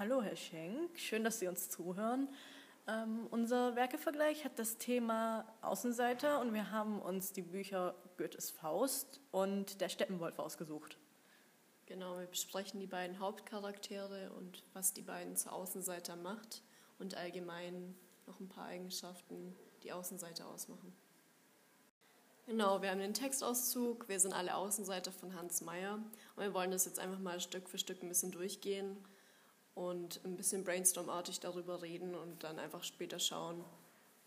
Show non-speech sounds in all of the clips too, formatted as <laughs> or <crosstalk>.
Hallo, Herr Schenk. Schön, dass Sie uns zuhören. Ähm, unser Werkevergleich hat das Thema Außenseiter und wir haben uns die Bücher Goethes Faust und Der Steppenwolf ausgesucht. Genau, wir besprechen die beiden Hauptcharaktere und was die beiden zu Außenseiter macht und allgemein noch ein paar Eigenschaften, die Außenseiter ausmachen. Genau, wir haben den Textauszug, wir sind alle Außenseiter von Hans Meyer und wir wollen das jetzt einfach mal Stück für Stück ein bisschen durchgehen und ein bisschen brainstormartig darüber reden und dann einfach später schauen,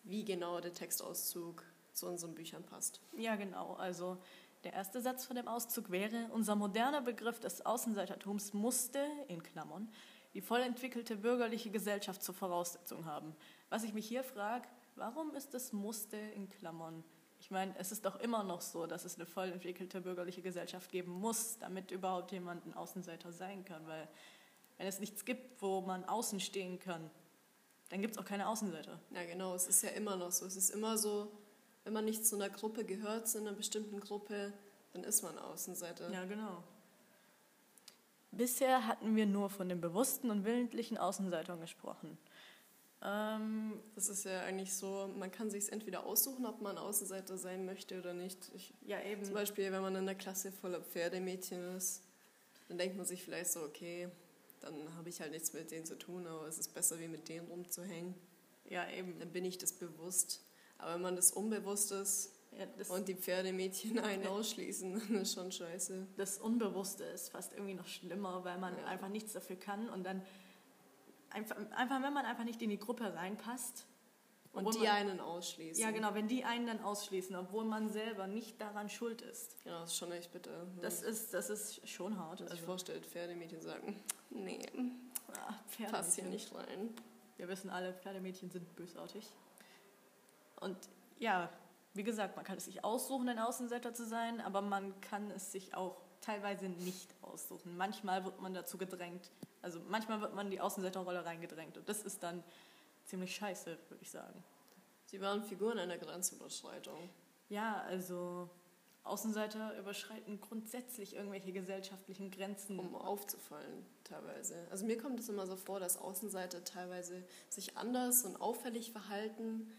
wie genau der Textauszug zu unseren Büchern passt. Ja, genau. Also der erste Satz von dem Auszug wäre, unser moderner Begriff des Außenseitertums musste, in Klammern, die voll entwickelte bürgerliche Gesellschaft zur Voraussetzung haben. Was ich mich hier frage, warum ist das musste in Klammern? Ich meine, es ist doch immer noch so, dass es eine voll entwickelte bürgerliche Gesellschaft geben muss, damit überhaupt jemand ein Außenseiter sein kann, weil wenn es nichts gibt, wo man außen stehen kann, dann gibt es auch keine Außenseiter. Ja, genau, es ist ja immer noch so. Es ist immer so, wenn man nicht zu einer Gruppe gehört, zu einer bestimmten Gruppe, dann ist man Außenseiter. Ja, genau. Bisher hatten wir nur von den bewussten und willentlichen Außenseitern gesprochen. Ähm, das ist ja eigentlich so, man kann sich entweder aussuchen, ob man Außenseiter sein möchte oder nicht. Ich, ja, eben. Zum Beispiel, wenn man in der Klasse voller Pferdemädchen ist, dann denkt man sich vielleicht so, okay, dann habe ich halt nichts mit denen zu tun, aber es ist besser, wie mit denen rumzuhängen. Ja, eben. Dann bin ich das bewusst. Aber wenn man das unbewusst ist ja, das und die Pferdemädchen <laughs> einen ausschließen, dann ist schon scheiße. Das Unbewusste ist fast irgendwie noch schlimmer, weil man ja. einfach nichts dafür kann und dann einfach, einfach, wenn man einfach nicht in die Gruppe reinpasst. Und die man, einen ausschließen. Ja, genau, wenn die einen dann ausschließen, obwohl man selber nicht daran schuld ist. Ja, das ist schon echt bitter. Das ist, das ist schon hart. Also, ich vorstelle, Pferdemädchen sagen, nee, ja, passt hier nicht rein. Wir wissen alle, Pferdemädchen sind bösartig. Und ja, wie gesagt, man kann es sich aussuchen, ein Außenseiter zu sein, aber man kann es sich auch teilweise nicht aussuchen. Manchmal wird man dazu gedrängt, also manchmal wird man in die Außenseiterrolle reingedrängt und das ist dann ziemlich scheiße, würde ich sagen. Sie waren Figuren einer Grenzüberschreitung. Ja, also Außenseiter überschreiten grundsätzlich irgendwelche gesellschaftlichen Grenzen. Um aufzufallen, teilweise. Also mir kommt es immer so vor, dass Außenseiter teilweise sich anders und auffällig verhalten.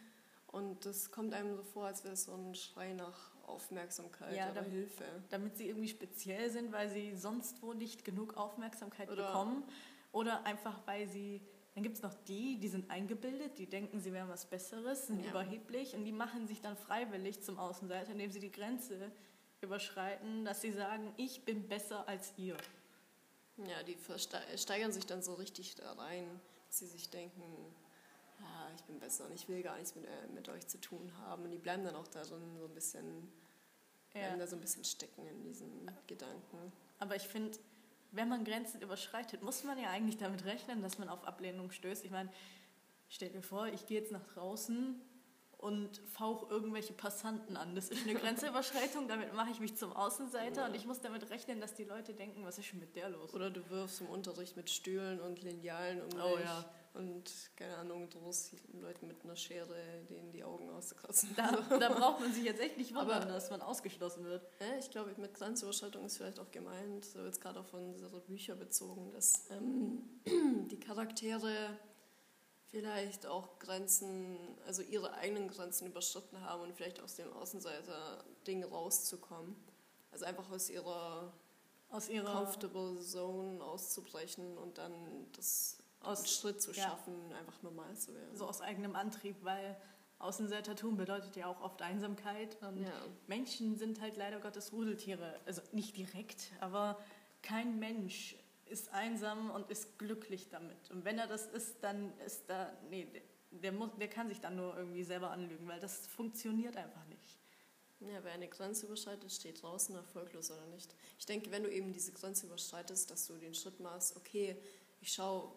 Und das kommt einem so vor, als wäre es so ein Schrei nach Aufmerksamkeit ja, oder damit, Hilfe. Damit sie irgendwie speziell sind, weil sie sonst wo nicht genug Aufmerksamkeit oder bekommen. Oder einfach, weil sie. Dann gibt es noch die, die sind eingebildet, die denken, sie wären was Besseres, sind ja. überheblich und die machen sich dann freiwillig zum Außenseiter, indem sie die Grenze überschreiten, dass sie sagen, ich bin besser als ihr. Ja, die steigern sich dann so richtig da rein, dass sie sich denken, ja, ich bin besser und ich will gar nichts mit, äh, mit euch zu tun haben. Und die bleiben dann auch darin so ein bisschen, ja. da so ein bisschen stecken in diesen Gedanken. Aber ich finde, wenn man Grenzen überschreitet, muss man ja eigentlich damit rechnen, dass man auf Ablehnung stößt. Ich meine, stell dir vor, ich gehe jetzt nach draußen und fauch irgendwelche Passanten an. Das ist eine Grenzüberschreitung, damit mache ich mich zum Außenseiter ja. und ich muss damit rechnen, dass die Leute denken, was ist schon mit der los? Oder du wirfst im Unterricht mit Stühlen und Linealen um oh, dich. Ja und keine Ahnung, drohst Leuten mit einer Schere denen die Augen auszukratzen. Da, da <laughs> braucht man sich jetzt echt nicht wundern, Aber, dass man ausgeschlossen wird. Ja, ich glaube, mit Grenzüberschreitung ist vielleicht auch gemeint, so jetzt gerade auch von unsere Bücher bezogen, dass ähm, <clears throat> die Charaktere vielleicht auch Grenzen, also ihre eigenen Grenzen überschritten haben und vielleicht aus dem Außenseiter-Ding rauszukommen. Also einfach aus ihrer, aus ihrer Comfortable Zone auszubrechen und dann das aus, Schritt zu schaffen, ja. einfach normal zu werden. So aus eigenem Antrieb, weil Außenseitertum bedeutet ja auch oft Einsamkeit. Und ja. Menschen sind halt leider Gottes Rudeltiere. Also nicht direkt, aber kein Mensch ist einsam und ist glücklich damit. Und wenn er das ist, dann ist da, nee, der, muss, der kann sich dann nur irgendwie selber anlügen, weil das funktioniert einfach nicht. Ja, wer eine Grenze überschreitet, steht draußen erfolglos oder nicht. Ich denke, wenn du eben diese Grenze überschreitest, dass du den Schritt machst, okay, ich schaue,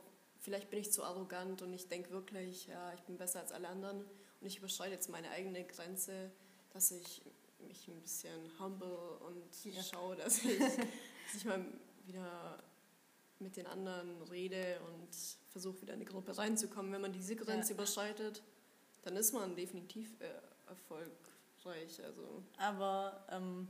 vielleicht bin ich zu arrogant und ich denke wirklich, ja, ich bin besser als alle anderen und ich überschreite jetzt meine eigene Grenze, dass ich mich ein bisschen humble und ja. schaue, dass <laughs> ich, dass ich mal wieder mit den anderen rede und versuche wieder in die Gruppe reinzukommen. Wenn man diese Grenze ja. überschreitet, dann ist man definitiv äh, erfolgreich. Also. Aber ähm,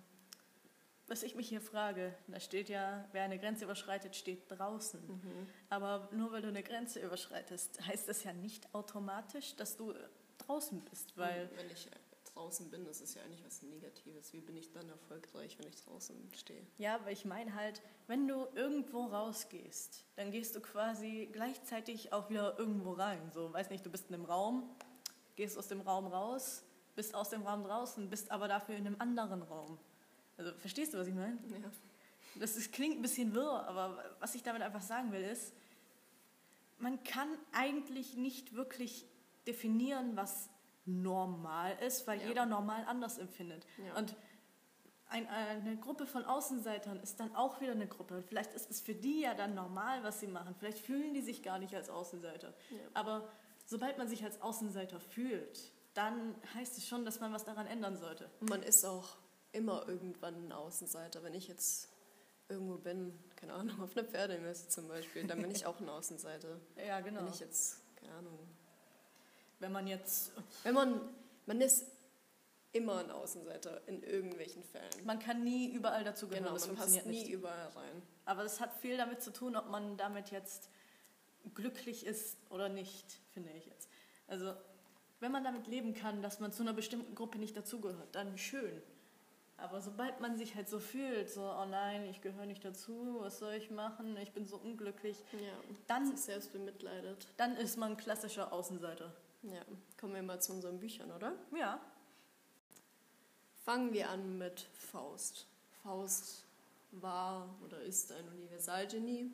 was ich mich hier frage, da steht ja, wer eine Grenze überschreitet, steht draußen. Mhm. Aber nur weil du eine Grenze überschreitest, heißt das ja nicht automatisch, dass du draußen bist, weil Und wenn ich draußen bin, das ist ja eigentlich was Negatives. Wie bin ich dann erfolgreich, wenn ich draußen stehe? ja, weil ich meine halt, wenn du irgendwo rausgehst, dann gehst du quasi gleichzeitig auch wieder irgendwo rein. So, weiß nicht, du bist in einem Raum, gehst aus dem Raum raus, bist aus dem Raum draußen, bist aber dafür in einem anderen Raum. Also verstehst du, was ich meine? Ja. Das ist, klingt ein bisschen wirr, aber was ich damit einfach sagen will, ist, man kann eigentlich nicht wirklich definieren, was normal ist, weil Ja. jeder normal anders empfindet. Ja. Und ein, eine Gruppe von Außenseitern ist dann auch wieder eine Gruppe. Und vielleicht ist es für die ja dann normal, was sie machen. Vielleicht fühlen die sich gar nicht als Außenseiter. Ja. Aber sobald man sich als Außenseiter fühlt, dann heißt es schon, dass man was daran ändern sollte. Und man ist auch immer irgendwann ein Außenseiter. Wenn ich jetzt irgendwo bin, keine Ahnung, auf einer Pferdemesse zum Beispiel, dann bin ich auch ein Außenseiter. <laughs> Ja, genau. Wenn ich jetzt, keine Ahnung. Wenn man jetzt Wenn man, man ist immer ein Außenseiter in irgendwelchen Fällen. Man kann nie überall dazugehören, Genau, das man passt nie nicht. überall rein. Aber das hat viel damit zu tun, ob man damit jetzt glücklich ist oder nicht, finde ich jetzt. Also, wenn man damit leben kann, dass man zu einer bestimmten Gruppe nicht dazugehört, dann schön. Aber sobald man sich halt so fühlt, so, oh nein, ich gehöre nicht dazu, was soll ich machen, ich bin so unglücklich, Ja, Dann- sich selbst bemitleidet. dann ist man klassischer Außenseiter. Ja, kommen wir mal zu unseren Büchern, oder? Ja, Fangen wir an mit Faust. Faust war oder ist ein Universalgenie,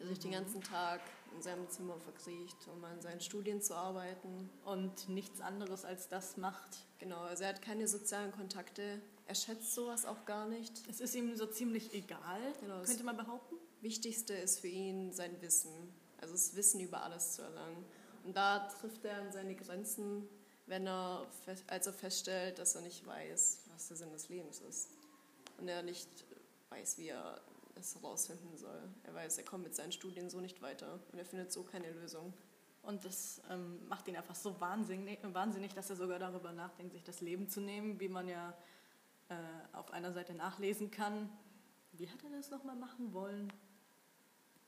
der sich den ganzen Tag in seinem Zimmer verkriecht, um an seinen Studien zu arbeiten. und nichts anderes als das macht. Genau, also er hat keine sozialen Kontakte, er schätzt sowas auch gar nicht. Es ist ihm so ziemlich egal, Genau, könnte man behaupten. Wichtigste ist für ihn sein Wissen, also das Wissen über alles zu erlangen. Und da trifft er an seine Grenzen, wenn er, als er feststellt, dass er nicht weiß, was der Sinn des Lebens ist. Und er nicht weiß, wie er es herausfinden soll. Er weiß, er kommt mit seinen Studien so nicht weiter und er findet so keine Lösung. Und das ähm, macht ihn einfach so wahnsinnig, wahnsinnig, dass er sogar darüber nachdenkt, sich das Leben zu nehmen, wie man ja äh, auf einer Seite nachlesen kann. Wie hat er das nochmal machen wollen?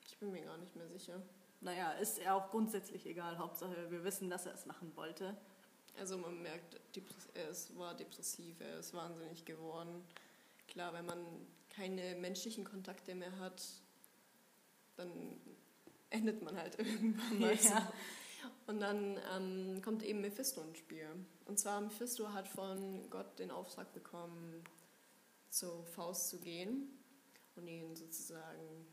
Ich bin mir gar nicht mehr sicher. Naja, ist er auch grundsätzlich egal. Hauptsache, wir wissen, dass er es machen wollte. Also man merkt, er war depressiv, er ist wahnsinnig geworden. Klar, wenn man keine menschlichen Kontakte mehr hat, dann endet man halt <laughs> irgendwann mal. Ja. Und dann ähm, kommt eben Mephisto ins Spiel. Und zwar Mephisto hat von Gott den Auftrag bekommen, zu Faust zu gehen und ihn sozusagen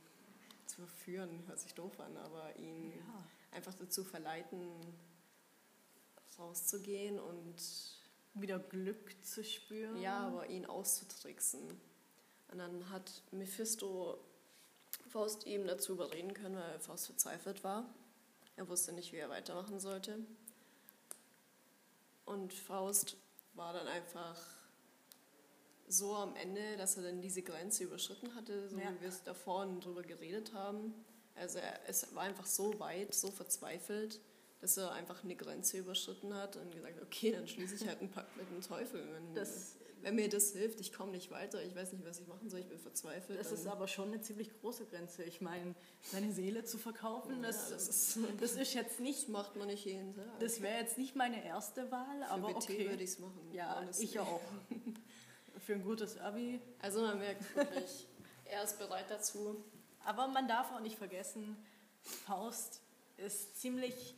zu verführen, hört sich doof an, aber ihn Ja. einfach dazu verleiten, rauszugehen und Wieder Glück zu spüren. ja, aber ihn auszutricksen. Und dann hat Mephisto Faust eben dazu überreden können, weil Faust verzweifelt war. Er wusste nicht, wie er weitermachen sollte. Und Faust war dann einfach so am Ende, dass er dann diese Grenze überschritten hatte, so Ja. wie wir es davor drüber geredet haben. Also er, es war einfach so weit, so verzweifelt, dass er einfach eine Grenze überschritten hat und gesagt hat, okay, dann schließe ich halt einen Pakt mit dem Teufel. Das- wenn mir das hilft, ich komme nicht weiter, ich weiß nicht, was ich machen soll, ich bin verzweifelt. Das ist aber schon eine ziemlich große Grenze. Ich meine, seine Seele zu verkaufen, Ja, das, das ist- das ist jetzt nicht, das macht man nicht jeden Tag. das wäre jetzt nicht meine erste Wahl, Für aber BT okay. würde ich es machen. Ja, honestly. ich auch. <laughs> Für ein gutes Abi. Also man merkt wirklich, er ist bereit dazu. Aber man darf auch nicht vergessen, Faust ist ziemlich,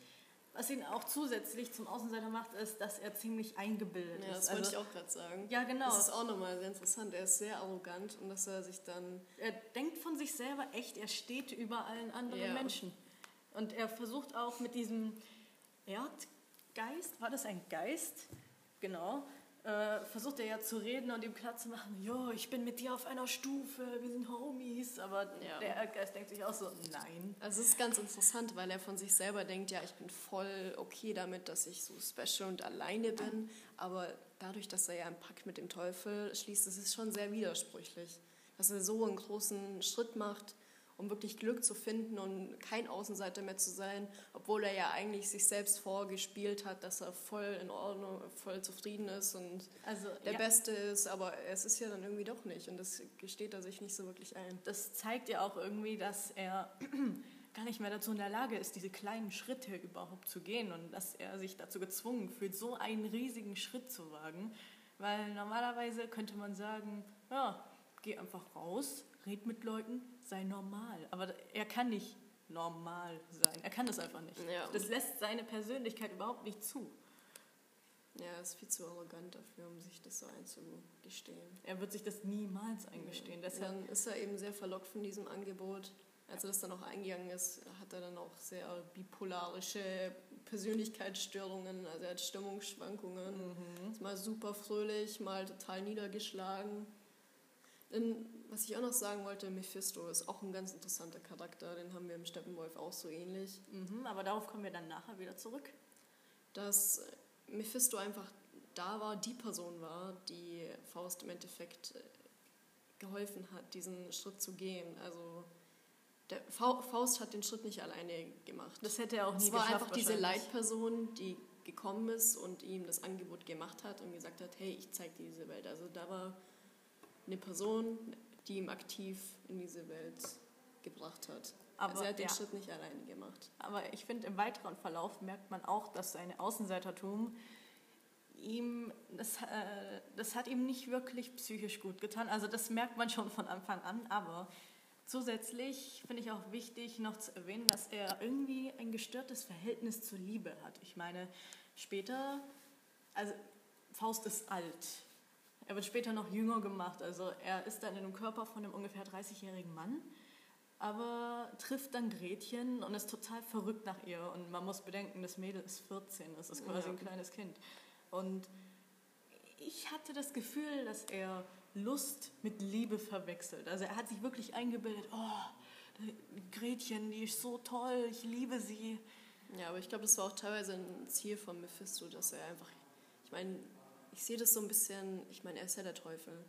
was ihn auch zusätzlich zum Außenseiter macht, ist, dass er ziemlich eingebildet Ja, ist. das wollte Also, ich auch gerade sagen. Ja, genau. Das ist auch nochmal sehr interessant. Er ist sehr arrogant und dass er sich dann Er denkt von sich selber echt, er steht über allen anderen Ja. Menschen. Und er versucht auch mit diesem Erdgeist, war das ein Geist? Genau. Äh, versucht er ja zu reden und ihm klarzumachen, jo, ich bin mit dir auf einer Stufe, wir sind Homies. Aber Ja. der Erdgeist denkt sich auch so, nein. Also es ist ganz interessant, weil er von sich selber denkt, ja, ich bin voll okay damit, dass ich so special und alleine bin, aber dadurch, dass er ja einen Pakt mit dem Teufel schließt, das ist schon sehr widersprüchlich, dass er so einen großen Schritt macht, um wirklich Glück zu finden und kein Außenseiter mehr zu sein, obwohl er ja eigentlich sich selbst vorgespielt hat, dass er voll in Ordnung, voll zufrieden ist und also, der ja. Beste ist, aber es ist ja dann irgendwie doch nicht und das gesteht er sich nicht so wirklich ein. Das zeigt ja auch irgendwie, dass er <clears throat> gar nicht mehr dazu in der Lage ist, diese kleinen Schritte überhaupt zu gehen und dass er sich dazu gezwungen fühlt, so einen riesigen Schritt zu wagen. Weil normalerweise könnte man sagen, ja, geh einfach raus, red mit Leuten, sei normal. Aber er kann nicht normal sein. Er kann das einfach nicht. Ja. Das lässt seine Persönlichkeit überhaupt nicht zu. Ja, er ist viel zu arrogant dafür, um sich das so einzugestehen. Er wird sich das niemals eingestehen. Ja. Dann ist er eben sehr verlockt von diesem Angebot als er das dann auch eingegangen ist, hat er dann auch sehr bipolarische Persönlichkeitsstörungen, also er hat Stimmungsschwankungen, mhm. ist mal super fröhlich, mal total niedergeschlagen. Denn, was ich auch noch sagen wollte, Mephisto ist auch ein ganz interessanter Charakter, den haben wir im Steppenwolf auch so ähnlich. Mhm, aber darauf kommen wir dann nachher wieder zurück. Dass Mephisto einfach da war, die Person war, die Faust im Endeffekt äh, geholfen hat, diesen Schritt zu gehen. Also der Faust hat den Schritt nicht alleine gemacht. Das hätte er auch nie Es war einfach diese Leitperson, die gekommen ist und ihm das Angebot gemacht hat und gesagt hat, hey, ich zeige dir diese Welt. Also da war eine Person, die ihm aktiv in diese Welt gebracht hat. Aber also er hat den ja. Schritt nicht alleine gemacht. Aber ich finde, im weiteren Verlauf merkt man auch, dass sein Außenseitertum ihm, das, äh, das hat ihm nicht wirklich psychisch gut getan. Also das merkt man schon von Anfang an, aber Zusätzlich finde ich auch wichtig noch zu erwähnen, dass er irgendwie ein gestörtes Verhältnis zur Liebe hat. Ich meine, später, also Faust ist alt. Er wird später noch jünger gemacht. Also er ist dann in dem Körper von einem ungefähr 30-jährigen Mann, aber trifft dann Gretchen und ist total verrückt nach ihr. Und man muss bedenken, das Mädel ist 14, das ist quasi ja. ein kleines Kind. Und ich hatte das Gefühl, dass er Lust mit Liebe verwechselt. Also er hat sich wirklich eingebildet, oh, Gretchen, die ist so toll, ich liebe sie. Ja, aber ich glaube, das war auch teilweise ein Ziel von Mephisto, dass er einfach, ich meine, ich sehe das so ein bisschen, ich meine, er ist ja der Teufel.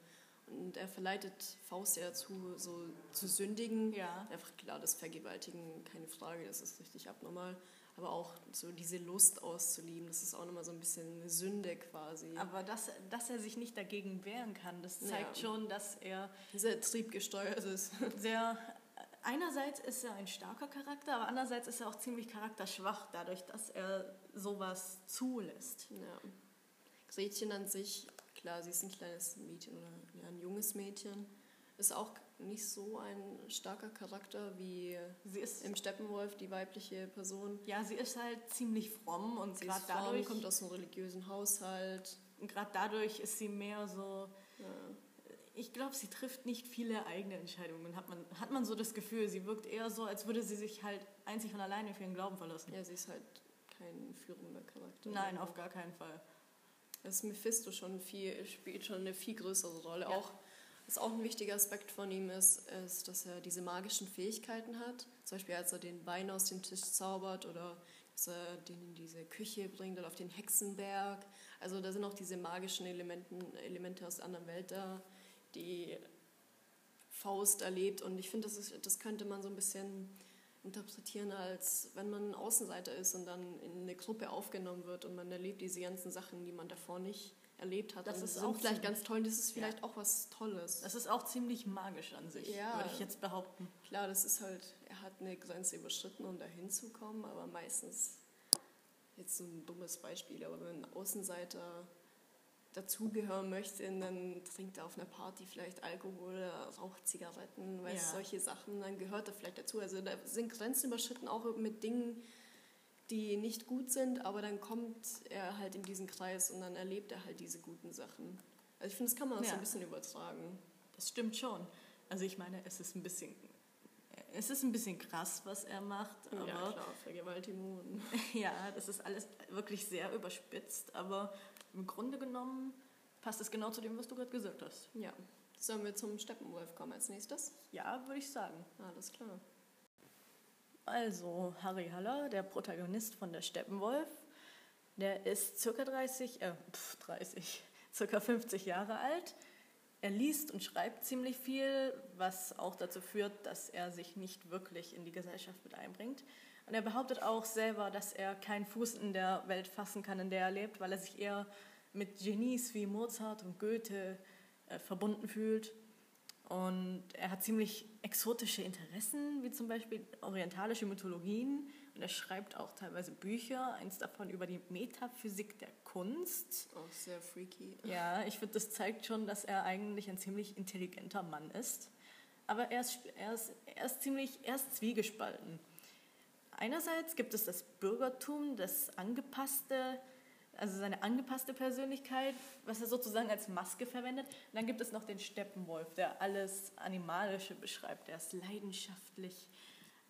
Und er verleitet Faust ja dazu, so zu sündigen. Ja. Einfach klar, das Vergewaltigen, keine Frage, das ist richtig abnormal aber auch so diese Lust auszulieben, das ist auch nochmal so ein bisschen eine Sünde quasi. Aber dass, dass er sich nicht dagegen wehren kann, das zeigt ja. schon, dass er sehr triebgesteuert ist. <laughs> Sehr, einerseits ist er ein starker Charakter, aber andererseits ist er auch ziemlich charakterschwach, dadurch, dass er sowas zulässt. Ja. Gretchen an sich, klar, sie ist ein kleines Mädchen oder ja, ein junges Mädchen, ist auch nicht so ein starker Charakter wie sie ist im Steppenwolf, die weibliche Person. Ja, sie ist halt ziemlich fromm und gerade dadurch kommt aus einem religiösen Haushalt. Und gerade dadurch ist sie mehr so. Ja. Ich glaube, sie trifft nicht viele eigene Entscheidungen. Hat man, hat man so das Gefühl, sie wirkt eher so, als würde sie sich halt einzig und alleine für ihren Glauben verlassen. Ja, sie ist halt kein führender Charakter. Nein, auf gar keinen Fall. Das Mephisto schon viel, spielt schon eine viel größere Rolle. Ja. Auch was auch ein wichtiger Aspekt von ihm ist, ist, dass er diese magischen Fähigkeiten hat. Zum Beispiel, als er den Wein aus dem Tisch zaubert oder dass er den in diese Küche bringt oder auf den Hexenberg. Also da sind auch diese magischen Elementen, Elemente aus der anderen Welt da, die Faust erlebt. Und ich finde, das, das könnte man so ein bisschen interpretieren, als wenn man ein Außenseiter ist und dann in eine Gruppe aufgenommen wird und man erlebt diese ganzen Sachen, die man davor nicht erlebt hat. Das ist auch vielleicht ganz toll. Das ist vielleicht ja. auch was Tolles. Das ist auch ziemlich magisch an sich, ja. würde ich jetzt behaupten. Klar, das ist halt, er hat eine Grenze überschritten, um dahin zu kommen, aber meistens, jetzt so ein dummes Beispiel, aber wenn ein Außenseiter dazugehören möchte, dann trinkt er auf einer Party vielleicht Alkohol, raucht Zigaretten, weiß ja. solche Sachen, dann gehört er vielleicht dazu. Also da sind Grenzen überschritten auch mit Dingen, die nicht gut sind, aber dann kommt er halt in diesen Kreis und dann erlebt er halt diese guten Sachen. Also ich finde, das kann man auch ja. so ein bisschen übertragen. Das stimmt schon. Also ich meine, es ist ein bisschen, es ist ein bisschen krass, was er macht. Aber ja, klar, Vergewaltigung. <laughs> ja, das ist alles wirklich sehr überspitzt, aber im Grunde genommen passt es genau zu dem, was du gerade gesagt hast. Ja. Sollen wir zum Steppenwolf kommen als nächstes? Ja, würde ich sagen. Alles klar. Also Harry Haller, der Protagonist von der Steppenwolf, der ist circa 30, äh, pf, 30, <laughs> circa 50 Jahre alt, er liest und schreibt ziemlich viel, was auch dazu führt, dass er sich nicht wirklich in die Gesellschaft mit einbringt. Und er behauptet auch selber, dass er keinen Fuß in der Welt fassen kann, in der er lebt, weil er sich eher mit Genies wie Mozart und Goethe äh, verbunden fühlt. Und er hat ziemlich exotische Interessen, wie zum Beispiel orientalische Mythologien. Und er schreibt auch teilweise Bücher, eins davon über die Metaphysik der Kunst. Auch sehr freaky. Ja, ich finde, das zeigt schon, dass er eigentlich ein ziemlich intelligenter Mann ist. Aber er ist, er ist, er ist ziemlich, er ist zwiegespalten. Einerseits gibt es das Bürgertum, das angepasste, also seine angepasste Persönlichkeit, was er sozusagen als Maske verwendet. Und dann gibt es noch den Steppenwolf, der alles Animalische beschreibt. Der ist leidenschaftlich,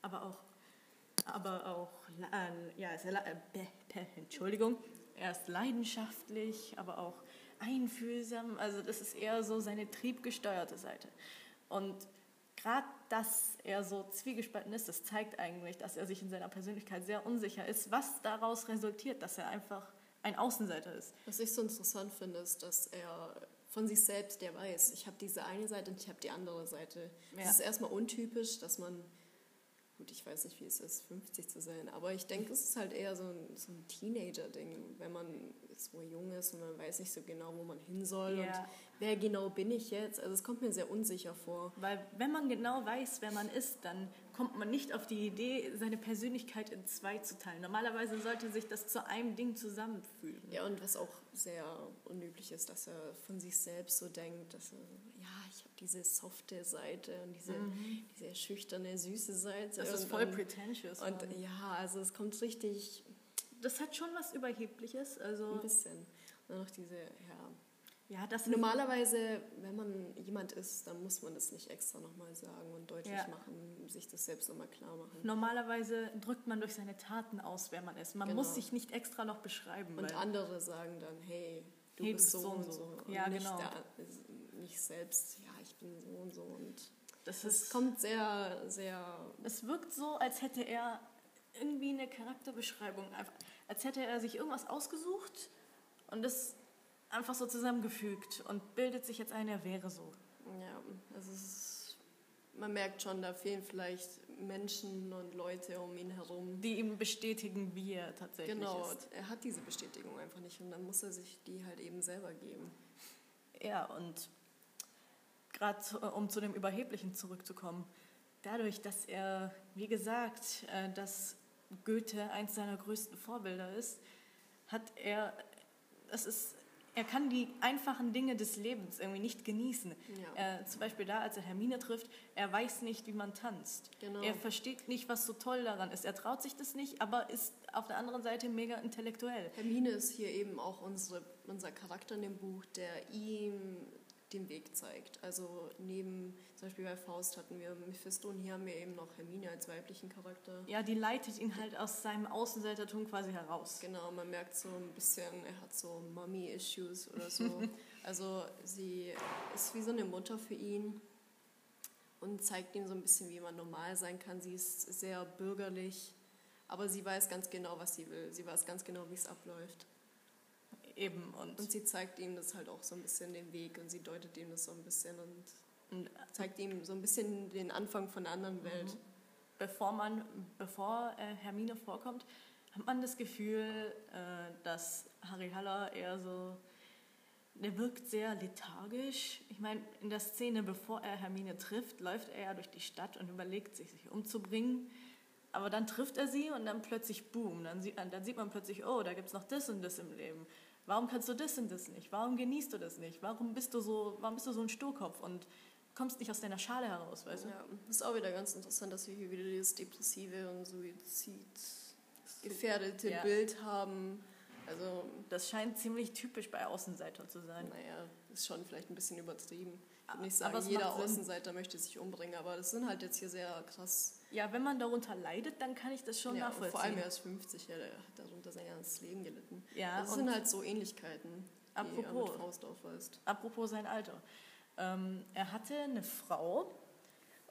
aber auch, aber auch, äh, ja, er, äh, Entschuldigung, er ist leidenschaftlich, aber auch einfühlsam. Also das ist eher so seine triebgesteuerte Seite. Und gerade, dass er so zwiegespalten ist, das zeigt eigentlich, dass er sich in seiner Persönlichkeit sehr unsicher ist, was daraus resultiert, dass er einfach ein Außenseiter ist. Was ich so interessant finde, ist, dass er von sich selbst, der weiß, ich habe diese eine Seite und ich habe die andere Seite. Ja. Das ist erstmal untypisch, dass man gut, ich weiß nicht, wie es ist, 50 zu sein, aber ich denke, es ist halt eher so ein, so ein Teenager-Ding, wenn man so jung ist und man weiß nicht so genau, wo man hin soll ja. und wer genau bin ich jetzt. Also es kommt mir sehr unsicher vor. Weil wenn man genau weiß, wer man ist, dann kommt man nicht auf die Idee, seine Persönlichkeit in zwei zu teilen. Normalerweise sollte sich das zu einem Ding zusammenfügen. Ja, und was auch sehr unüblich ist, dass er von sich selbst so denkt, dass er, diese softe Seite und diese, mhm. diese schüchterne, süße Seite. Das ist voll pretentious. Und Mann. ja, also es kommt richtig... Das hat schon was Überhebliches. Also ein bisschen. Und dann noch diese, ja, ja, das Normalerweise, wenn man jemand ist, dann muss man das nicht extra nochmal sagen und deutlich ja. machen, sich das selbst nochmal klar machen. Normalerweise drückt man durch seine Taten aus, wer man ist. Man genau. muss sich nicht extra noch beschreiben. Und andere sagen dann, hey, du hey, bist, du bist so, und so. Und ja, nicht genau. Der, nicht selbst, ja, so und so. Und das, das kommt sehr, sehr... Es wirkt so, als hätte er irgendwie eine Charakterbeschreibung, als hätte er sich irgendwas ausgesucht und das einfach so zusammengefügt und bildet sich jetzt ein, er wäre so. Ja, also ist, man merkt schon, da fehlen vielleicht Menschen und Leute um ihn herum. Die ihm bestätigen, wie er tatsächlich genau, ist. Genau, er hat diese Bestätigung einfach nicht und dann muss er sich die halt eben selber geben. Ja, und gerade um zu dem Überheblichen zurückzukommen, dadurch, dass er, wie gesagt, äh, dass Goethe eins seiner größten Vorbilder ist, hat er, es ist er kann die einfachen Dinge des Lebens irgendwie nicht genießen. Ja. Äh, zum Beispiel da, als er Hermine trifft, er weiß nicht, wie man tanzt. Genau. Er versteht nicht, was so toll daran ist. Er traut sich das nicht, aber ist auf der anderen Seite mega intellektuell. Hermine ist hier eben auch unsere, unser Charakter in dem Buch, der ihm den Weg zeigt. Also neben, zum Beispiel bei Faust hatten wir Mephisto und hier haben wir eben noch Hermine als weiblichen Charakter. Ja, die leitet ihn halt aus seinem Außenseitertum quasi heraus. Genau, man merkt so ein bisschen, er hat so Mommy-Issues oder so. <laughs> also sie ist wie so eine Mutter für ihn und zeigt ihm so ein bisschen, wie man normal sein kann. Sie ist sehr bürgerlich, aber sie weiß ganz genau, was sie will. Sie weiß ganz genau, wie es abläuft. Eben. Und, und sie zeigt ihm das halt auch so ein bisschen den Weg und sie deutet ihm das so ein bisschen und, und zeigt ihm so ein bisschen den Anfang von einer anderen Welt. Mhm. Bevor man, bevor äh, Hermine vorkommt, hat man das Gefühl, äh, dass Harry Haller eher so, der wirkt sehr lethargisch. Ich meine, in der Szene, bevor er Hermine trifft, läuft er ja durch die Stadt und überlegt sich, sich umzubringen. Aber dann trifft er sie und dann plötzlich, boom, dann sieht, dann sieht man plötzlich, oh, da gibt es noch das und das im Leben. Warum kannst du das und das nicht? Warum genießt du das nicht? Warum bist du so, warum bist du so ein Sturkopf und kommst nicht aus deiner Schale heraus, weißt du? Ja, das ist auch wieder ganz interessant, dass wir hier wieder dieses depressive und suizidgefährdete ja. Bild haben. Also das scheint ziemlich typisch bei Außenseitern zu sein. Naja, ist schon vielleicht ein bisschen übertrieben. Ich würde nicht sagen, jeder Außenseiter möchte sich umbringen, aber das sind halt jetzt hier sehr krass. Ja, wenn man darunter leidet, dann kann ich das schon ja, nachvollziehen. vor allem er ist 50, ja, der hat darunter sein ganzes Leben gelitten. Ja, das sind halt so Ähnlichkeiten, apropos, die er mit Faust aufweist. Apropos sein Alter. Ähm, er hatte eine Frau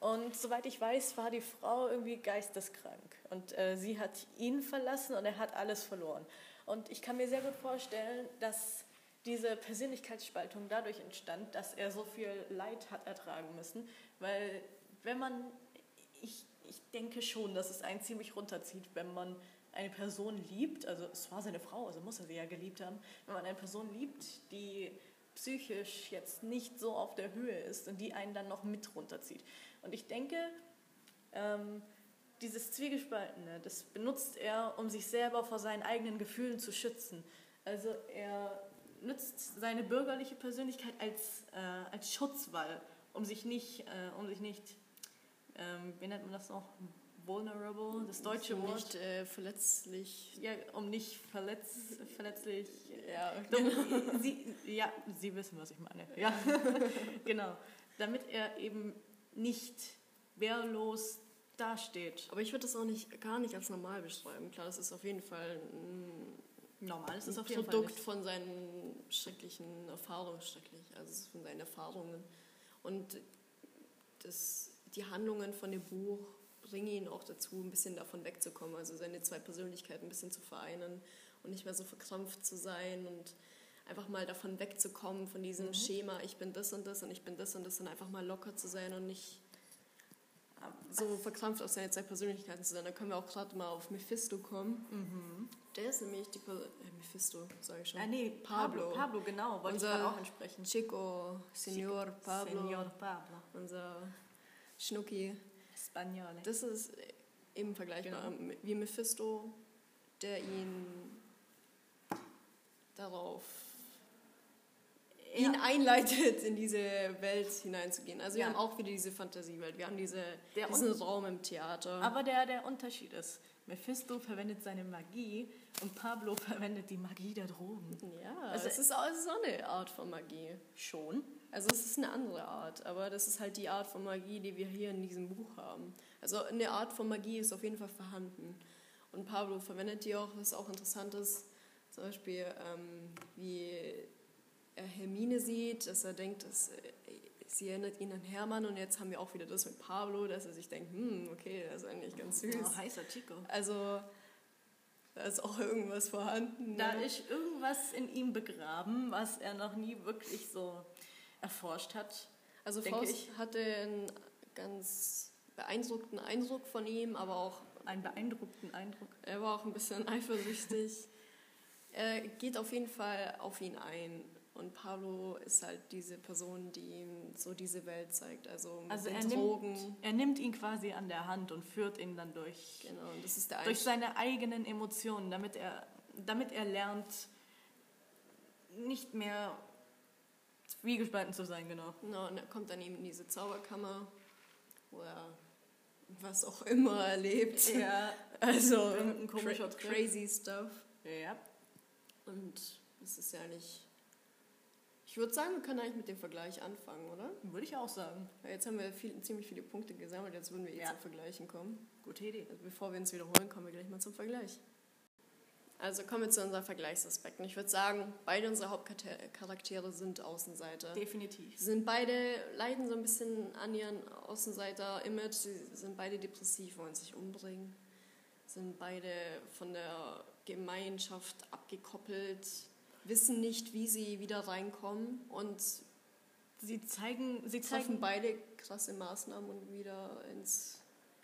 und soweit ich weiß, war die Frau irgendwie geisteskrank. Und äh, sie hat ihn verlassen und er hat alles verloren. Und ich kann mir sehr gut vorstellen, dass diese Persönlichkeitsspaltung dadurch entstand, dass er so viel Leid hat ertragen müssen. Weil wenn man, ich, ich denke schon, dass es einen ziemlich runterzieht, wenn man eine Person liebt, also es war seine Frau, also muss er sie ja geliebt haben, wenn man eine Person liebt, die psychisch jetzt nicht so auf der Höhe ist und die einen dann noch mit runterzieht. Und ich denke, ähm, dieses Zwiegespaltene, das benutzt er, um sich selber vor seinen eigenen Gefühlen zu schützen. Also er nutzt seine bürgerliche Persönlichkeit als, äh, als Schutzwall, um sich nicht, äh, um sich nicht ähm, wie nennt man das noch? Vulnerable, das deutsche um Wort. Nicht äh, verletzlich. Ja, um nicht verletz, verletzlich. Ja, <laughs> genau. Sie, ja, Sie wissen, was ich meine. Ja, <laughs> genau. Damit er eben nicht wehrlos dasteht. Aber ich würde das auch nicht, gar nicht als normal beschreiben. Klar, das ist auf jeden Fall ein Normal ist es auf jeden Produkt Fall von seinen schrecklichen Erfahrungen, schrecklich, also von seinen Erfahrungen. Und das, die Handlungen von dem Buch bringen ihn auch dazu, ein bisschen davon wegzukommen, also seine zwei Persönlichkeiten ein bisschen zu vereinen und nicht mehr so verkrampft zu sein und einfach mal davon wegzukommen, von diesem Mhm. Schema, ich bin das und das und ich bin das und das und einfach mal locker zu sein und nicht so verkrampft auf seine zwei Persönlichkeiten zu sein. Da können wir auch gerade mal auf Mephisto kommen. Mhm. Der ist nämlich die Per- äh, Mephisto, sage ich schon. Ah, nee, Pablo. Pablo. Genau, wollte Unser- ich auch ansprechen. Chico, Senor Pablo, Senor Pablo. unser Schnucki. Spagnole. Das ist eben vergleichbar Genau. wie Mephisto, der ihn darauf ihn Ja. einleitet, in diese Welt hineinzugehen. Also wir Ja. haben auch wieder diese Fantasiewelt, wir haben diese, Der diesen Un- Raum im Theater. Aber der, der Unterschied ist, Mephisto verwendet seine Magie und Pablo <laughs> verwendet die Magie der Drogen. ja, Also- es, ist auch, es ist auch eine Art von Magie. Schon? Also es ist eine andere Art, aber das ist halt die Art von Magie, die wir hier in diesem Buch haben. Also eine Art von Magie ist auf jeden Fall vorhanden. Und Pablo verwendet die auch, was auch interessant ist, zum Beispiel ähm, wie er Hermine sieht, dass er denkt, dass sie erinnert ihn an Hermann und jetzt haben wir auch wieder das mit Pablo, dass er sich denkt, hm, okay, das ist eigentlich ganz süß. Oh, heißer Chico. Also da ist auch irgendwas vorhanden. Da ne? ist irgendwas in ihm begraben, was er noch nie wirklich so erforscht hat. Also Faust ich. hatte einen ganz beeindruckten Eindruck von ihm, aber auch Einen beeindruckten Eindruck. er war auch ein bisschen eifersüchtig. <laughs> er geht auf jeden Fall auf ihn ein. Und Pablo ist halt diese Person, die ihm so diese Welt zeigt. Also Also er Drogen. nimmt, er nimmt ihn quasi an der Hand und führt ihn dann durch, Genau, und das ist der durch seine eigenen Emotionen, damit er, damit er lernt, nicht mehr zwiegespalten zu sein, genau. Genau, und er kommt dann eben in diese Zauberkammer, wo er was auch immer erlebt. Ja, <laughs> Also cra crazy stuff. ja. Und das ist ja nicht. Ich würde sagen, wir können eigentlich mit dem Vergleich anfangen, oder? würde ich auch sagen. Jetzt haben wir viel, ziemlich viele Punkte gesammelt, jetzt würden wir eh Ja. zum Vergleichen kommen. Gute Idee. Also bevor wir uns wiederholen, kommen wir gleich mal zum Vergleich. Also kommen wir zu unseren Vergleichsaspekten. Ich würde sagen, beide unsere Hauptcharaktere sind Außenseiter. Definitiv. Sie sind beide, leiden so ein bisschen an ihren Außenseiter-Image. Sie sind beide depressiv, wollen sich umbringen. Sind beide von der Gemeinschaft abgekoppelt, wissen nicht, wie sie wieder reinkommen und Sie zeigen, sie zeigen, beide krasse Maßnahmen, um wieder ins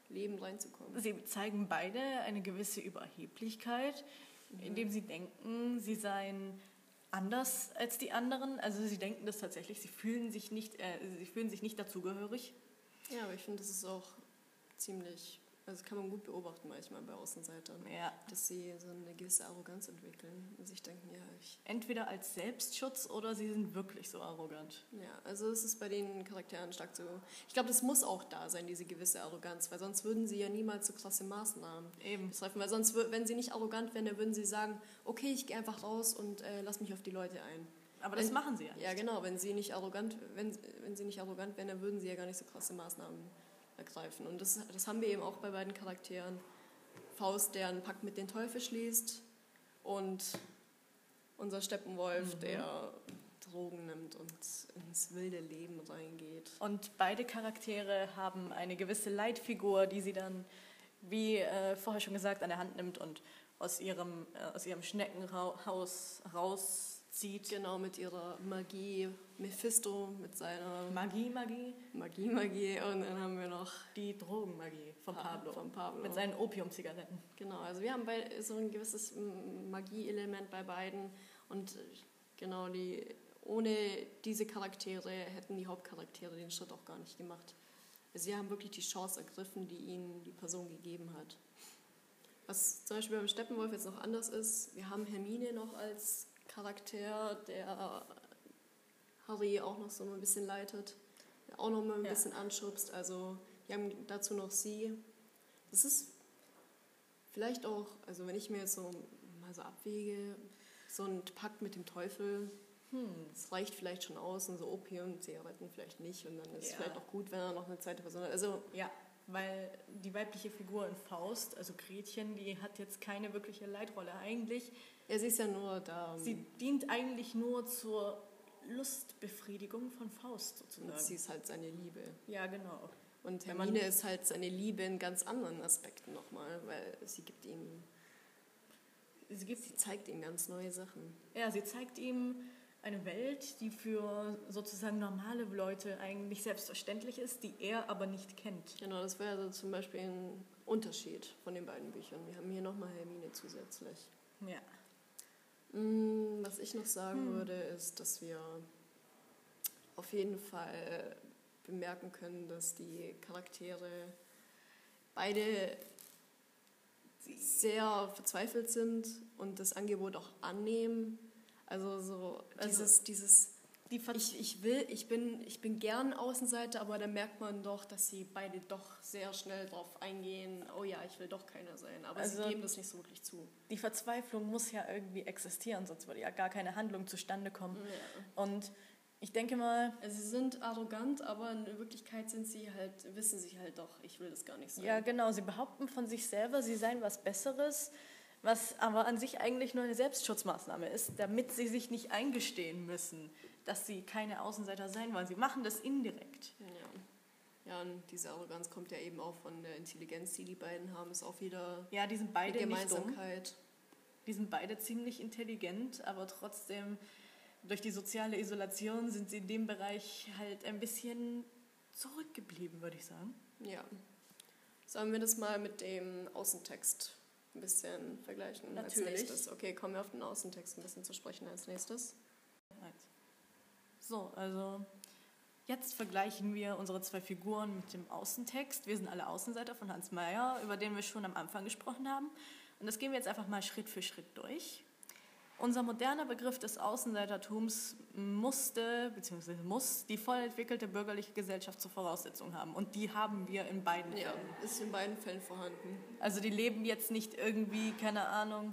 Leben reinzukommen. sie zeigen beide eine gewisse Überheblichkeit, indem sie denken, sie seien anders als die anderen. Also sie denken das tatsächlich. Sie fühlen sich nicht, äh, sie fühlen sich nicht dazugehörig. Ja, aber ich finde, das ist auch ziemlich, also das kann man gut beobachten manchmal bei Außenseitern, Ja. dass sie so eine gewisse Arroganz entwickeln und sich denken, ja, ich Entweder als Selbstschutz oder sie sind wirklich so arrogant. Ja, also es ist bei den Charakteren stark so. Ich glaube, das muss auch da sein, diese gewisse Arroganz, weil sonst würden sie ja niemals so krasse Maßnahmen Eben. treffen. Weil sonst, wenn sie nicht arrogant wären, dann würden sie sagen, okay, ich gehe einfach raus und äh, lass mich auf die Leute ein. Aber das Wenn- machen sie ja nicht. Ja, genau. Wenn sie nicht arrogant, wenn, wenn sie nicht arrogant wären, dann würden sie ja gar nicht so krasse Maßnahmen ergreifen. Und das, das haben wir eben auch bei beiden Charakteren. Faust, der einen Pakt mit dem Teufel schließt und unser Steppenwolf, Mhm. der Drogen nimmt und ins wilde Leben reingeht. Und beide Charaktere haben eine gewisse Leitfigur, die sie dann, wie äh, vorher schon gesagt, an der Hand nimmt und aus ihrem, äh, aus ihrem Schneckenhaus zieht. Genau, mit ihrer Magie. Mephisto mit seiner Magie, Magie. Magie, Magie. Und dann haben wir noch Die Drogenmagie von Pa- Pablo. von Pablo. Mit seinen Opiumzigaretten. Genau, also wir haben bei, so ein gewisses mm, Magie-Element bei beiden und äh, genau, die, ohne diese Charaktere hätten die Hauptcharaktere den Schritt auch gar nicht gemacht. Also sie haben wirklich die Chance ergriffen, die ihnen die Person gegeben hat. Was zum Beispiel beim Steppenwolf jetzt noch anders ist, wir haben Hermine noch als Charakter, der Harry auch noch so ein bisschen leitet, auch noch mal ein Ja. bisschen anschubst. Also wir haben dazu noch sie. Das ist vielleicht auch, also wenn ich mir jetzt so mal so abwäge, so ein Pakt mit dem Teufel, Hm. das reicht vielleicht schon aus und so Opium, Zigaretten vielleicht nicht und dann ist es Ja. vielleicht auch gut, wenn er noch eine zweite Person hat. Also Ja, weil die weibliche Figur in Faust, also Gretchen, die hat jetzt keine wirkliche Leitrolle eigentlich. Ja, sie ist ja nur da. Sie dient eigentlich nur zur Lustbefriedigung von Faust und sozusagen. sie ist halt seine Liebe. Ja, genau. Und Hermine ist halt seine Liebe in ganz anderen Aspekten nochmal, weil sie gibt ihm, Sie, gibt, sie zeigt ihm ganz neue Sachen. ja, sie zeigt ihm eine Welt, die für sozusagen normale Leute eigentlich selbstverständlich ist, die er aber nicht kennt. Genau, das wäre also zum Beispiel ein Unterschied von den beiden Büchern. Wir haben hier nochmal Hermine zusätzlich. Ja. Mm, Was ich noch sagen Hm. würde, ist, dass wir auf jeden Fall bemerken können, dass die Charaktere beide sehr verzweifelt sind und das Angebot auch annehmen. Also so Also- dieses, ich, ich will, ich bin, ich bin gern Außenseiter, aber da merkt man doch, dass sie beide doch sehr schnell drauf eingehen, oh ja, ich will doch keiner sein. Aber Also- sie geben das nicht so wirklich zu. die Verzweiflung muss ja irgendwie existieren, sonst würde ja gar keine Handlung zustande kommen. Und ich denke mal, Also sie sind arrogant, aber in Wirklichkeit sind sie halt, wissen sie halt doch, ich will das gar nicht sein. ja genau, sie behaupten von sich selber, sie seien was Besseres, was aber an sich eigentlich nur eine Selbstschutzmaßnahme ist, damit sie sich nicht eingestehen müssen, dass sie keine Außenseiter sein wollen. Sie machen das indirekt. Ja. ja, und diese Arroganz kommt ja eben auch von der Intelligenz, die die beiden haben, ist auch wieder Ja, die sind beide. Gemeinsamkeit. Die sind beide ziemlich intelligent, aber trotzdem durch die soziale Isolation sind sie in dem Bereich halt ein bisschen zurückgeblieben, würde ich sagen. Ja. Sollen wir das mal mit dem Außentext ein bisschen vergleichen Natürlich. als nächstes? Okay, kommen wir auf den Außentext ein bisschen zu sprechen als nächstes. So, also jetzt vergleichen wir unsere zwei Figuren mit dem Außentext. Wir sind alle Außenseiter von Hans Meyer, über den wir schon am Anfang gesprochen haben. Und das gehen wir jetzt einfach mal Schritt für Schritt durch. Unser moderner Begriff des Außenseitertums musste bzw. muss die voll entwickelte bürgerliche Gesellschaft zur Voraussetzung haben. Und die haben wir in beiden Ja, Fällen. ist in beiden Fällen vorhanden. Also die leben jetzt nicht irgendwie, keine Ahnung,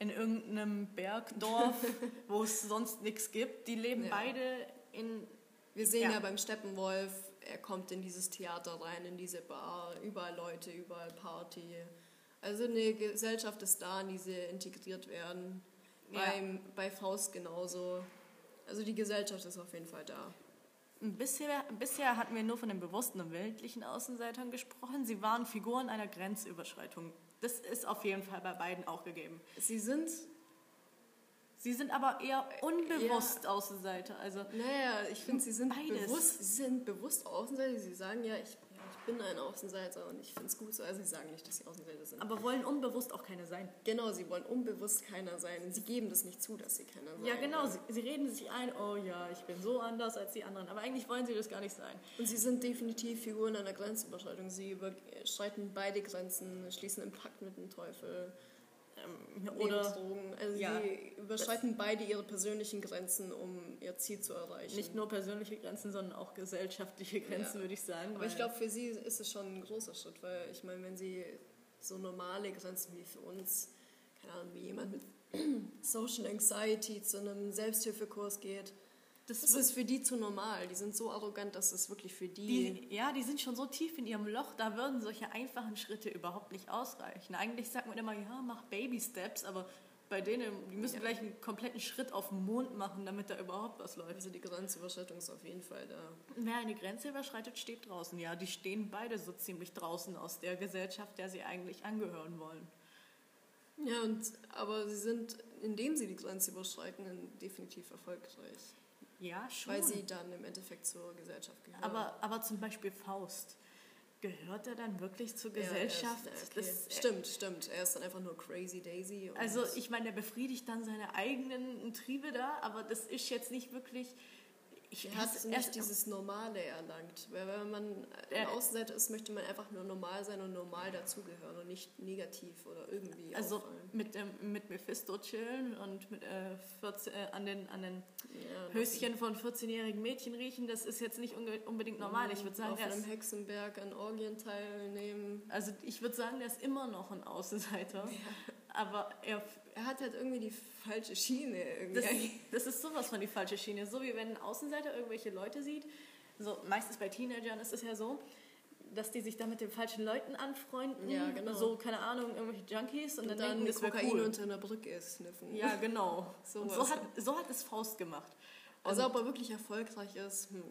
in irgendeinem Bergdorf, <laughs> wo es sonst nichts gibt. Die leben Ja. beide in Wir sehen ja. Ja. beim Steppenwolf, er kommt in dieses Theater rein, in diese Bar, überall Leute, überall Party. Also eine Gesellschaft ist da, in die sie integriert werden. Ja. Beim, bei Faust genauso. Also die Gesellschaft ist auf jeden Fall da. Bisher, bisher hatten wir nur von den bewussten und weltlichen Außenseitern gesprochen. Sie waren Figuren einer Grenzüberschreitung. Das ist auf jeden Fall bei beiden auch gegeben. Sie sind, Sie sind aber eher unbewusst Außenseiter. Also naja, ich finde, sie sind Beides. bewusst, sie sind bewusst Außenseiter. Sie sagen ja, ja, ich bin ein Außenseiter und ich finde es gut so. Also sie sagen nicht, dass sie Außenseiter sind. aber wollen unbewusst auch keine sein. Genau, sie wollen unbewusst keiner sein. Sie geben das nicht zu, dass sie keiner sein Ja, genau. Sie, sie reden sich ein, oh ja, ich bin so anders als die anderen. Aber eigentlich wollen sie das gar nicht sein. Und sie sind definitiv Figuren einer Grenzüberschreitung. Sie überschreiten beide Grenzen, schließen einen Pakt mit dem Teufel, Ähm, oder Drogen. Also ja, sie überschreiten beide ihre persönlichen Grenzen, um ihr Ziel zu erreichen. nicht nur persönliche Grenzen, sondern auch gesellschaftliche Grenzen, Ja. würde ich sagen. Aber ich glaube, für sie ist es schon ein großer Schritt, weil ich meine, wenn sie so normale Grenzen wie für uns, keine Ahnung, wie jemand mit <clears throat> Social Anxiety zu einem Selbsthilfekurs geht, das das ist für die zu normal. Die sind so arrogant, dass es wirklich für die Die, ja, die sind schon so tief in ihrem Loch, da würden solche einfachen Schritte überhaupt nicht ausreichen. Eigentlich sagt man immer, ja, mach Baby-Steps, aber bei denen, die müssen Ja. gleich einen kompletten Schritt auf den Mond machen, damit da überhaupt was läuft. Also die Grenzüberschreitung ist auf jeden Fall da. Wer eine Grenze überschreitet, steht draußen. Ja, die stehen beide so ziemlich draußen aus der Gesellschaft, der sie eigentlich angehören wollen. Ja, und, aber sie sind, indem sie die Grenze überschreiten, definitiv erfolgreich. Ja, schon. Weil sie dann im Endeffekt zur Gesellschaft gehören. aber, aber zum Beispiel Faust. Gehört er dann wirklich zur Ja, ist- Gesellschaft? ja, okay. Das- stimmt, stimmt. Er ist dann einfach nur Crazy Daisy. Also ich meine, er befriedigt dann seine eigenen Triebe da, aber das ist jetzt nicht wirklich. Ich Er hat nicht dieses Normale erlangt. Weil wenn man ein Er- Außenseiter ist, möchte man einfach nur normal sein und normal dazugehören und nicht negativ oder irgendwie also auffallen. mit, ähm, mit Mephisto chillen und mit, äh, 14, äh, an den, an den Ja, Höschen von 14-jährigen Mädchen riechen, das ist jetzt nicht unbedingt normal. Ich würde sagen, auf einem Hexenberg an Orgien teilnehmen. also ich würde sagen, der ist immer noch ein Außenseiter. Aber er, Er hat halt irgendwie die falsche Schiene. Irgendwie. das, das ist sowas von die falsche Schiene. So wie wenn ein Außenseiter irgendwelche Leute sieht, so meistens bei Teenagern ist es ja so, dass die sich dann mit den falschen Leuten anfreunden. Ja, genau. So, keine Ahnung, irgendwelche Junkies und, und dann, dann denken, das Kokain cool. unter einer Brücke sniffen. Ja, genau. So <laughs> und so hat, so hat es Faust gemacht. Also ob er wirklich erfolgreich ist, hm,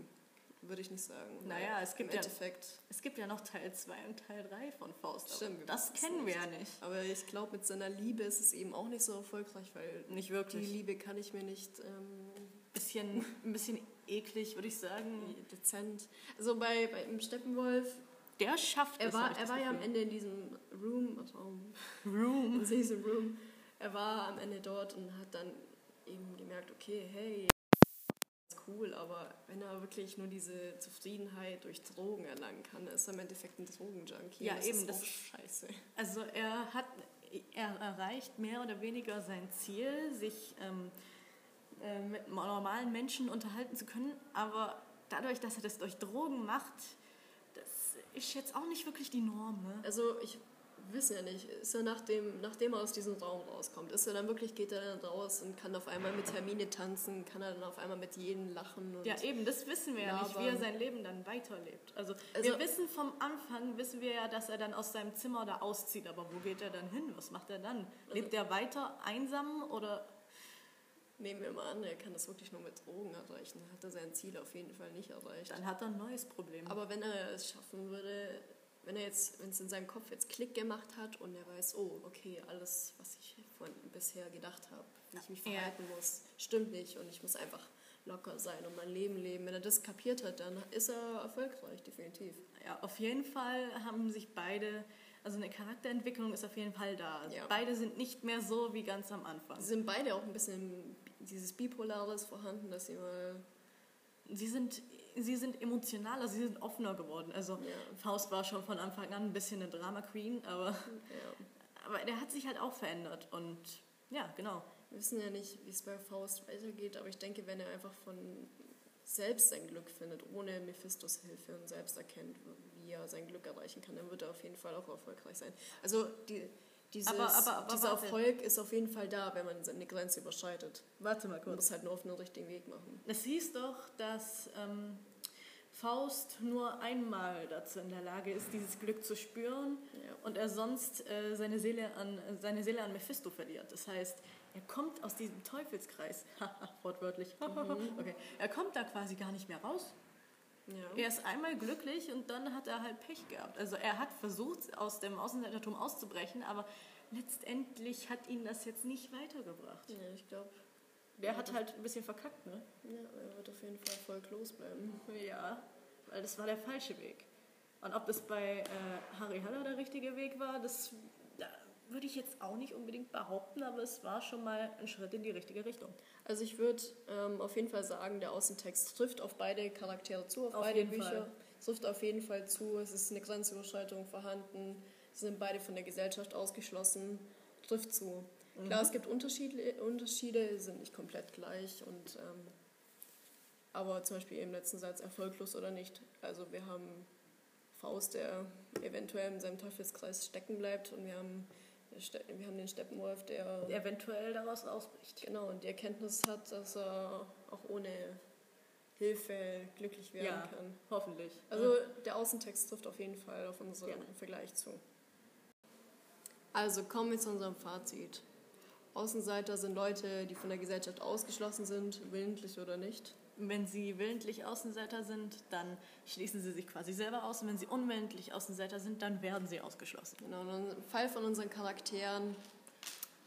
würde ich nicht sagen. Naja, es gibt ja- Endeffekt. Es gibt ja noch Teil 2 und Teil 3 von Faust. Stimmt, Das kennen wir ja nicht. Aber ich glaube, mit seiner Liebe ist es eben auch nicht so erfolgreich, weil Nicht die wirklich. Liebe kann ich mir nicht ähm, Bisschen, ein bisschen eklig, würde ich sagen. <laughs> dezent. Also bei, bei im Steppenwolf, Der schafft er es. war, er war ja am. Ende in diesem Room, Raum, Room. <laughs> in diesem Room. Er war am Ende dort und hat dann eben gemerkt, okay, hey, cool, aber wenn er wirklich nur diese Zufriedenheit durch Drogen erlangen kann, ist er im Endeffekt ein Drogenjunkie. Ja, das eben, Ist das ist- scheiße. Also er hat, er erreicht mehr oder weniger sein Ziel, sich ähm, äh, mit normalen Menschen unterhalten zu können, aber dadurch, dass er das durch Drogen macht, das ist jetzt auch nicht wirklich die Norm. Ne? Also ich wissen ja nicht, ist er nachdem, nachdem er aus diesem Raum rauskommt, ist er dann wirklich, geht er dann raus und kann auf einmal mit Hermine tanzen, kann er dann auf einmal mit jedem lachen und Ja, eben, das wissen wir ja, nicht, wie er labern. sein Leben dann weiterlebt. Also, Also- wir wissen vom Anfang, wissen wir ja, dass er dann aus seinem Zimmer da auszieht, aber wo geht er dann hin? Was macht er dann? Lebt er weiter einsam oder nehmen wir mal an, er kann das wirklich nur mit Drogen erreichen, hat er sein Ziel auf jeden Fall nicht erreicht. dann hat er ein neues Problem? Aber wenn er es schaffen würde, wenn er jetzt, wenn es in seinem Kopf jetzt Klick gemacht hat und er weiß, oh, okay, alles, was ich von bisher gedacht habe, wie ich mich Ja. verhalten muss, stimmt nicht und ich muss einfach locker sein und mein Leben leben. Wenn er das kapiert hat, dann ist er erfolgreich, definitiv. Ja, auf jeden Fall haben sich beide, also eine Charakterentwicklung ist auf jeden Fall da. Ja. Beide sind nicht mehr so wie ganz am Anfang. Sie sind beide auch ein bisschen dieses Bipolares vorhanden, dass sie mal. Sie sind, sie sind emotionaler, sie sind offener geworden. Also Ja. Faust war schon von Anfang an ein bisschen eine Drama Queen, aber, Ja. <laughs> aber der hat sich halt auch verändert und ja, genau. Wir wissen ja nicht, wie es bei Faust weitergeht, aber ich denke, wenn er einfach von selbst sein Glück findet, ohne Mephistos Hilfe und selbst erkennt, wie er sein Glück erreichen kann, dann wird er auf jeden Fall auch erfolgreich sein. Also die, dieses, Aber- aber- aber dieser. Erfolg ist auf jeden Fall da, wenn man seine Grenze überschreitet. Warte mal Man muss halt nur auf den richtigen Weg machen. Es hieß doch, dass ähm, Faust nur einmal dazu in der Lage ist, dieses Glück zu spüren Ja. und er sonst äh, seine, Seele an, seine Seele an Mephisto verliert. Das heißt, er kommt aus diesem Teufelskreis, <laughs> wortwörtlich, <laughs> okay. er kommt da quasi gar nicht mehr raus. Ja. Er ist einmal glücklich und dann hat er halt Pech gehabt. Also er hat versucht, aus dem Außenseitertum auszubrechen, aber letztendlich hat ihn das jetzt nicht weitergebracht. ja, ich glaube, Der hat halt ein bisschen verkackt, ne? ja, er wird auf jeden Fall voll close bleiben. <laughs> Ja, weil das war der falsche Weg. Und ob das bei äh, Harry Haller der richtige Weg war, das da würde ich jetzt auch nicht unbedingt behaupten, aber es war schon mal ein Schritt in die richtige Richtung. Also ich würde ähm, auf jeden Fall sagen, der Außentext trifft auf beide Charaktere zu, auf, Auf beide Bücher. Fall. Trifft auf jeden Fall zu, es ist eine Grenzüberschreitung vorhanden, sie sind beide von der Gesellschaft ausgeschlossen, trifft zu. Klar, es gibt Unterschiede, Unterschiede, sind nicht komplett gleich und ähm, aber zum Beispiel im letzten Satz erfolglos oder nicht. Also wir haben Faust, der eventuell in seinem Teufelskreis stecken bleibt und wir haben, wir haben den Steppenwolf, der eventuell daraus ausbricht. Genau, und die Erkenntnis hat, dass er auch ohne Hilfe glücklich werden Ja. kann. Hoffentlich. Also der Außentext trifft auf jeden Fall auf unseren Ja. Vergleich zu. Also kommen wir zu unserem Fazit. Außenseiter sind Leute, die von der Gesellschaft ausgeschlossen sind, willentlich oder nicht. Wenn sie willentlich Außenseiter sind, dann schließen sie sich quasi selber aus. Und wenn sie unwillentlich Außenseiter sind, dann werden sie ausgeschlossen. Genau, und im Fall von unseren Charakteren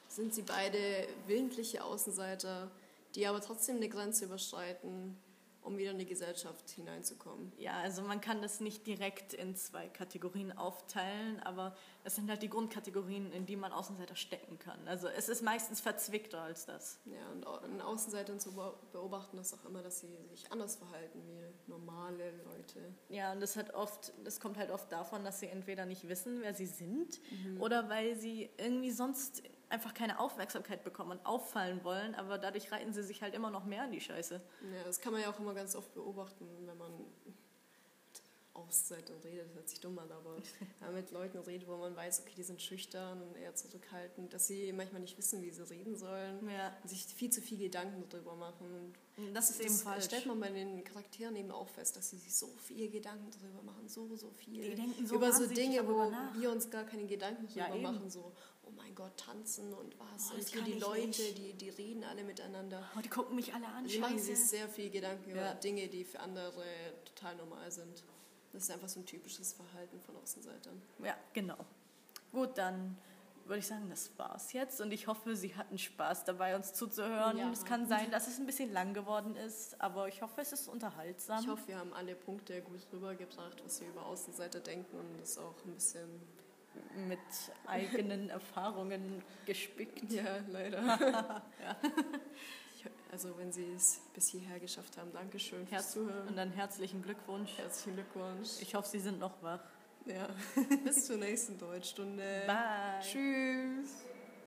sind sie beide willentliche Außenseiter, die aber trotzdem eine Grenze überschreiten, um wieder in die Gesellschaft hineinzukommen. Ja, also man kann das nicht direkt in zwei Kategorien aufteilen, aber es sind halt die Grundkategorien, in die man Außenseiter stecken kann. Also es ist meistens verzwickter als das. Ja, und an Außenseitern zu beobachten ist auch immer, dass sie sich anders verhalten wie normale Leute. Ja, und das hat oft, das kommt halt oft davon, dass sie entweder nicht wissen, wer sie sind, mhm. oder weil sie irgendwie sonst einfach keine Aufmerksamkeit bekommen und auffallen wollen, aber dadurch reiten sie sich halt immer noch mehr in die Scheiße. Ja, das kann man ja auch immer ganz oft beobachten, wenn man Auszeit und redet, das hört sich dumm an, aber <laughs> mit Leuten redet, wo man weiß, okay, die sind schüchtern und eher zurückhaltend, dass sie manchmal nicht wissen, wie sie reden sollen ja. und sich viel zu viel Gedanken darüber machen. Und das ist das eben falsch. stellt man bei den Charakteren eben auch fest, dass sie sich so viel Gedanken darüber machen, so, so viel. Die denken so über so Dinge, wo nach. wir uns gar keine Gedanken darüber ja, machen, so mein Gott, tanzen und was. Oh, und hier die Leute, die, die reden alle miteinander. Oh, die gucken mich alle an. Die machen sich sehr viel Gedanken ja. über Dinge, die für andere total normal sind. Das ist einfach so ein typisches Verhalten von Außenseitern. Ja, genau. Gut, dann würde ich sagen, das war's jetzt und ich hoffe, Sie hatten Spaß dabei, uns zuzuhören. Ja. Es kann sein, dass es ein bisschen lang geworden ist, aber ich hoffe, es ist unterhaltsam. Ich hoffe, wir haben alle Punkte gut rübergebracht, was wir über Außenseiter denken und es auch ein bisschen mit eigenen <laughs> Erfahrungen gespickt. Ja, leider. <laughs> ja. Also wenn Sie es bis hierher geschafft haben, Dankeschön fürs Herz Zuhören. Und dann herzlichen Glückwunsch. Herzlichen Glückwunsch. Ich hoffe, Sie sind noch wach. Ja. <laughs> bis zur nächsten Deutschstunde. Bye. Tschüss.